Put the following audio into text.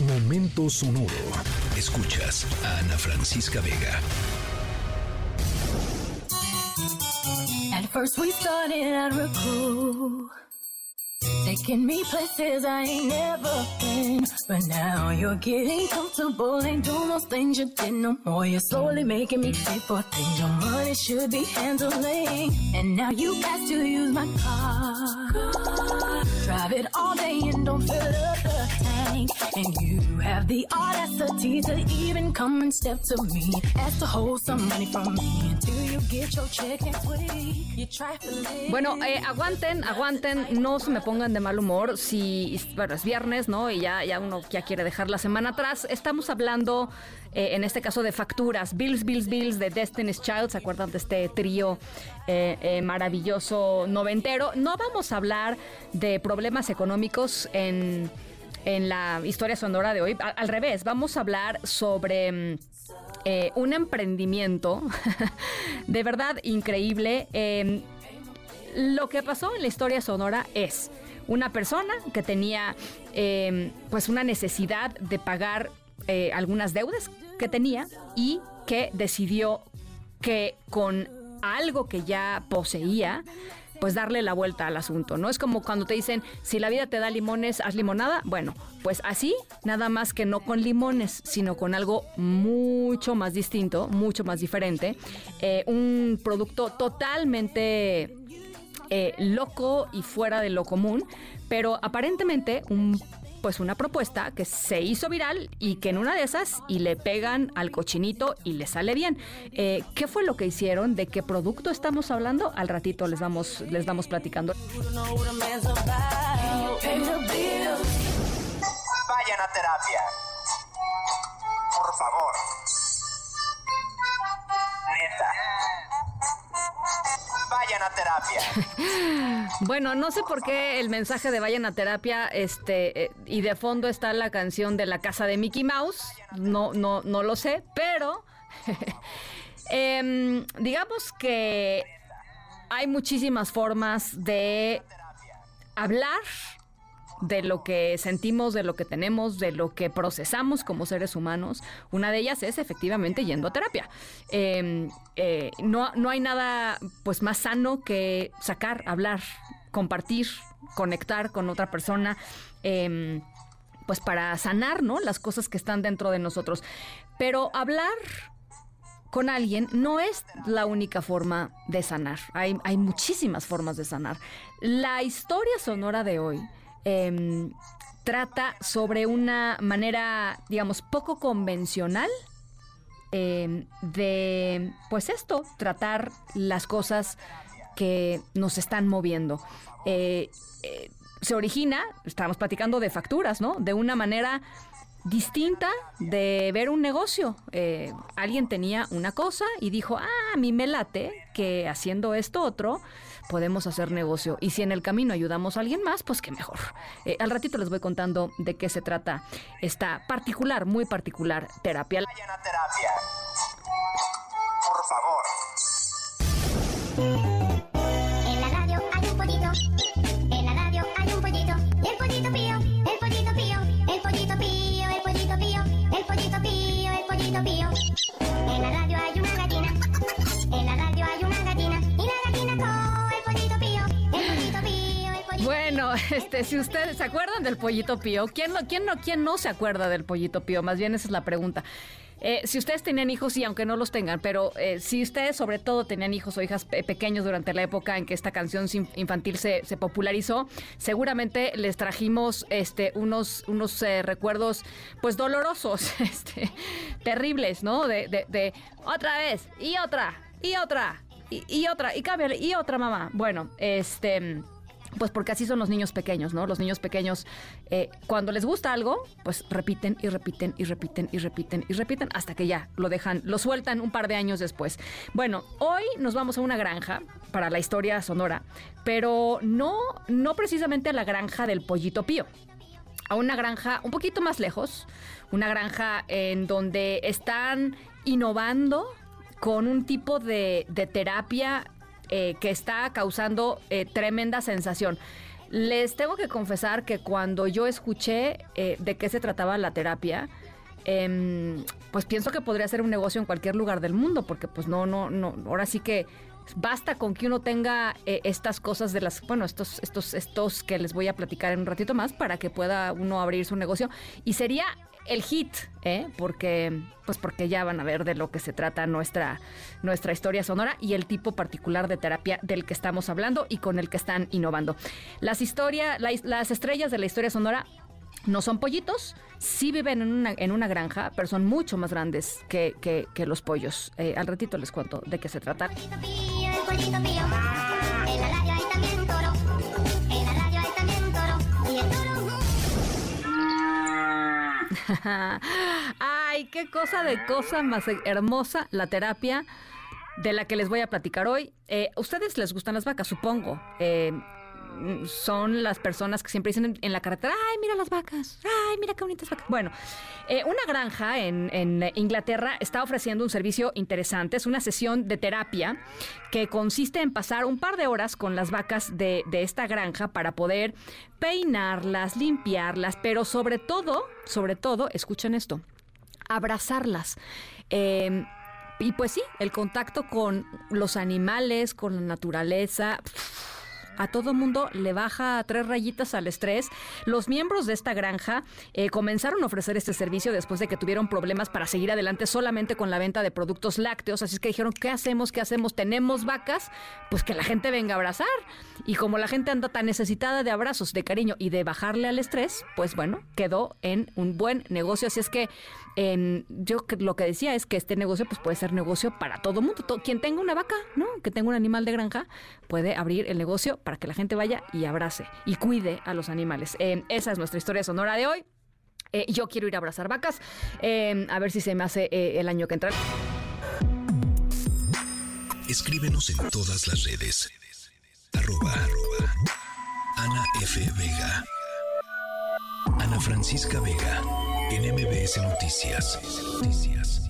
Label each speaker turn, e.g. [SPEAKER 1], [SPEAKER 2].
[SPEAKER 1] Momento sonoro. Escuchas a Ana Francisca Vega.
[SPEAKER 2] At first we started out real cool. Taking me places I ain't never been. But now you're getting comfortable. Ain't doing those things you did no more. You're slowly making me pay for things your money should be handling. And now you ask to use my car. Drive it all day and don't fill up And you have the audacity to even come and step to me. To hold some money from me until you get your
[SPEAKER 3] Bueno, eh, aguanten, aguanten, no se me pongan de mal humor. Si, bueno, es viernes, ¿no? Y ya, ya uno ya quiere dejar la semana atrás. Estamos hablando, eh, en este caso, de facturas. Bills, Bills, Bills de Destiny's Child. ¿Se acuerdan de este trío eh, eh, maravilloso noventero? No vamos a hablar de problemas económicos en, en la historia sonora de hoy. Al, revés, vamos a hablar sobre... mm, eh, un emprendimiento de verdad increíble. Eh, lo que pasó en la historia sonora es una persona que tenía eh, pues una necesidad de pagar eh, algunas deudas que tenía y que decidió que con algo que ya poseía pues darle la vuelta al asunto, ¿no? Es como cuando te dicen, si la vida te da limones, haz limonada. Bueno, pues así, nada más que no con limones, sino con algo mucho más distinto, mucho más diferente. Eh, un producto totalmente eh, loco y fuera de lo común, pero aparentemente un pues una propuesta que se hizo viral y que en una de esas y le pegan al cochinito y le sale bien. Eh, ¿Qué fue lo que hicieron? ¿De qué producto estamos hablando? Al ratito les vamos, les vamos platicando.
[SPEAKER 4] Vayan a terapia. Por favor. Terapia.
[SPEAKER 3] Bueno, no sé por qué el mensaje de vayan a terapia, este, eh, y de fondo está la canción de la casa de Mickey Mouse. No, no, no lo sé, pero em, digamos que hay muchísimas formas de hablar de lo que sentimos, de lo que tenemos, de lo que procesamos como seres humanos. Una de ellas es efectivamente yendo a terapia. Eh, eh, no, no hay nada pues más sano que sacar, hablar, compartir, conectar con otra persona. eh, pues para sanar, ¿no? Las cosas que están dentro de nosotros. Pero hablar con alguien no es la única forma de sanar. Hay, hay muchísimas formas de sanar. La historia sonora de hoy em, trata sobre una manera, digamos, poco convencional em, de, pues esto, tratar las cosas que nos están moviendo. Eh, eh, se origina, estamos platicando de facturas, ¿no? De una manera distinta de ver un negocio. Eh, alguien tenía una cosa y dijo, ah, a mí me late que haciendo esto otro podemos hacer negocio. Y si en el camino ayudamos a alguien más, pues qué mejor. Eh, al ratito les voy contando de qué se trata esta particular, muy particular terapia.
[SPEAKER 4] Vayan a terapia.
[SPEAKER 3] Bueno, este, si ustedes se acuerdan del pollito pío, ¿quién no, quién no, quién no se acuerda del pollito pío? Más bien esa es la pregunta. Eh, si ustedes tenían hijos, y aunque no los tengan, pero eh, si ustedes sobre todo tenían hijos o hijas pe- pequeños durante la época en que esta canción infantil se, se popularizó, seguramente les trajimos este, unos, unos eh, recuerdos pues dolorosos, este, terribles, ¿no? De, de, de otra vez, y otra, y otra, y, y otra, y cámbiale, y otra mamá. Bueno, este... Pues porque así son los niños pequeños, ¿no? Los niños pequeños, eh, cuando les gusta algo, pues repiten y repiten y repiten y repiten y repiten hasta que ya lo dejan, lo sueltan un par de años después. Bueno, hoy nos vamos a una granja para la historia sonora, pero no, no precisamente a la granja del pollito pío a una granja un poquito más lejos, una granja en donde están innovando con un tipo de, de terapia eh, que está causando eh, tremenda sensación. Les tengo que confesar que cuando yo escuché eh, de qué se trataba la terapia, em, pues pienso que podría ser un negocio en cualquier lugar del mundo, porque pues no, no, no, ahora sí que basta con que uno tenga estas cosas de las, bueno, estos, estos, estos que les voy a platicar en un ratito más para que pueda uno abrir su negocio. Y sería el hit, ¿eh? porque pues porque ya van a ver de lo que se trata nuestra nuestra historia sonora y el tipo particular de terapia del que estamos hablando y con el que están innovando. Las historias, las estrellas de la historia sonora no son pollitos, sí viven en una, en una granja, pero son mucho más grandes que, que, que los pollos. Eh, al ratito les cuento de qué se trata.
[SPEAKER 5] El pollito pío, el pollito.
[SPEAKER 3] Ay, qué cosa de cosa más hermosa la terapia de la que les voy a platicar hoy. Eh, ¿Ustedes les gustan las vacas? Supongo. Eh, son las personas que siempre dicen en, la carretera, ay, mira las vacas, ay, mira qué bonitas vacas. Bueno, eh, una granja en, en Inglaterra está ofreciendo un servicio interesante, es una sesión de terapia que consiste en pasar un par de horas con las vacas de, de esta granja para poder peinarlas, limpiarlas, pero sobre todo, sobre todo, escuchen esto, abrazarlas. Eh, y pues sí, el contacto con los animales, con la naturaleza. A todo mundo le baja tres rayitas al estrés. Los miembros de esta granja eh, comenzaron a ofrecer este servicio después de que tuvieron problemas para seguir adelante solamente con la venta de productos lácteos. Así es que dijeron, ¿qué hacemos? ¿Qué hacemos? ¿Tenemos vacas? Pues que la gente venga a abrazar. Y como la gente anda tan necesitada de abrazos, de cariño y de bajarle al estrés, pues bueno, quedó en un buen negocio. Así es que em, yo lo que decía es que este negocio pues puede ser negocio para todo mundo. Quien tenga una vaca, ¿no? Que tenga un animal de granja, puede abrir el negocio para que la gente vaya y abrace y cuide a los animales. Em, esa es nuestra historia sonora de hoy. Eh, yo quiero ir a abrazar vacas. Em, a ver si se me hace eh, el año que entra.
[SPEAKER 1] Escríbenos en todas las redes. Arroba Ana F. Vega. Ana Francisca Vega. En MBS Noticias. Noticias.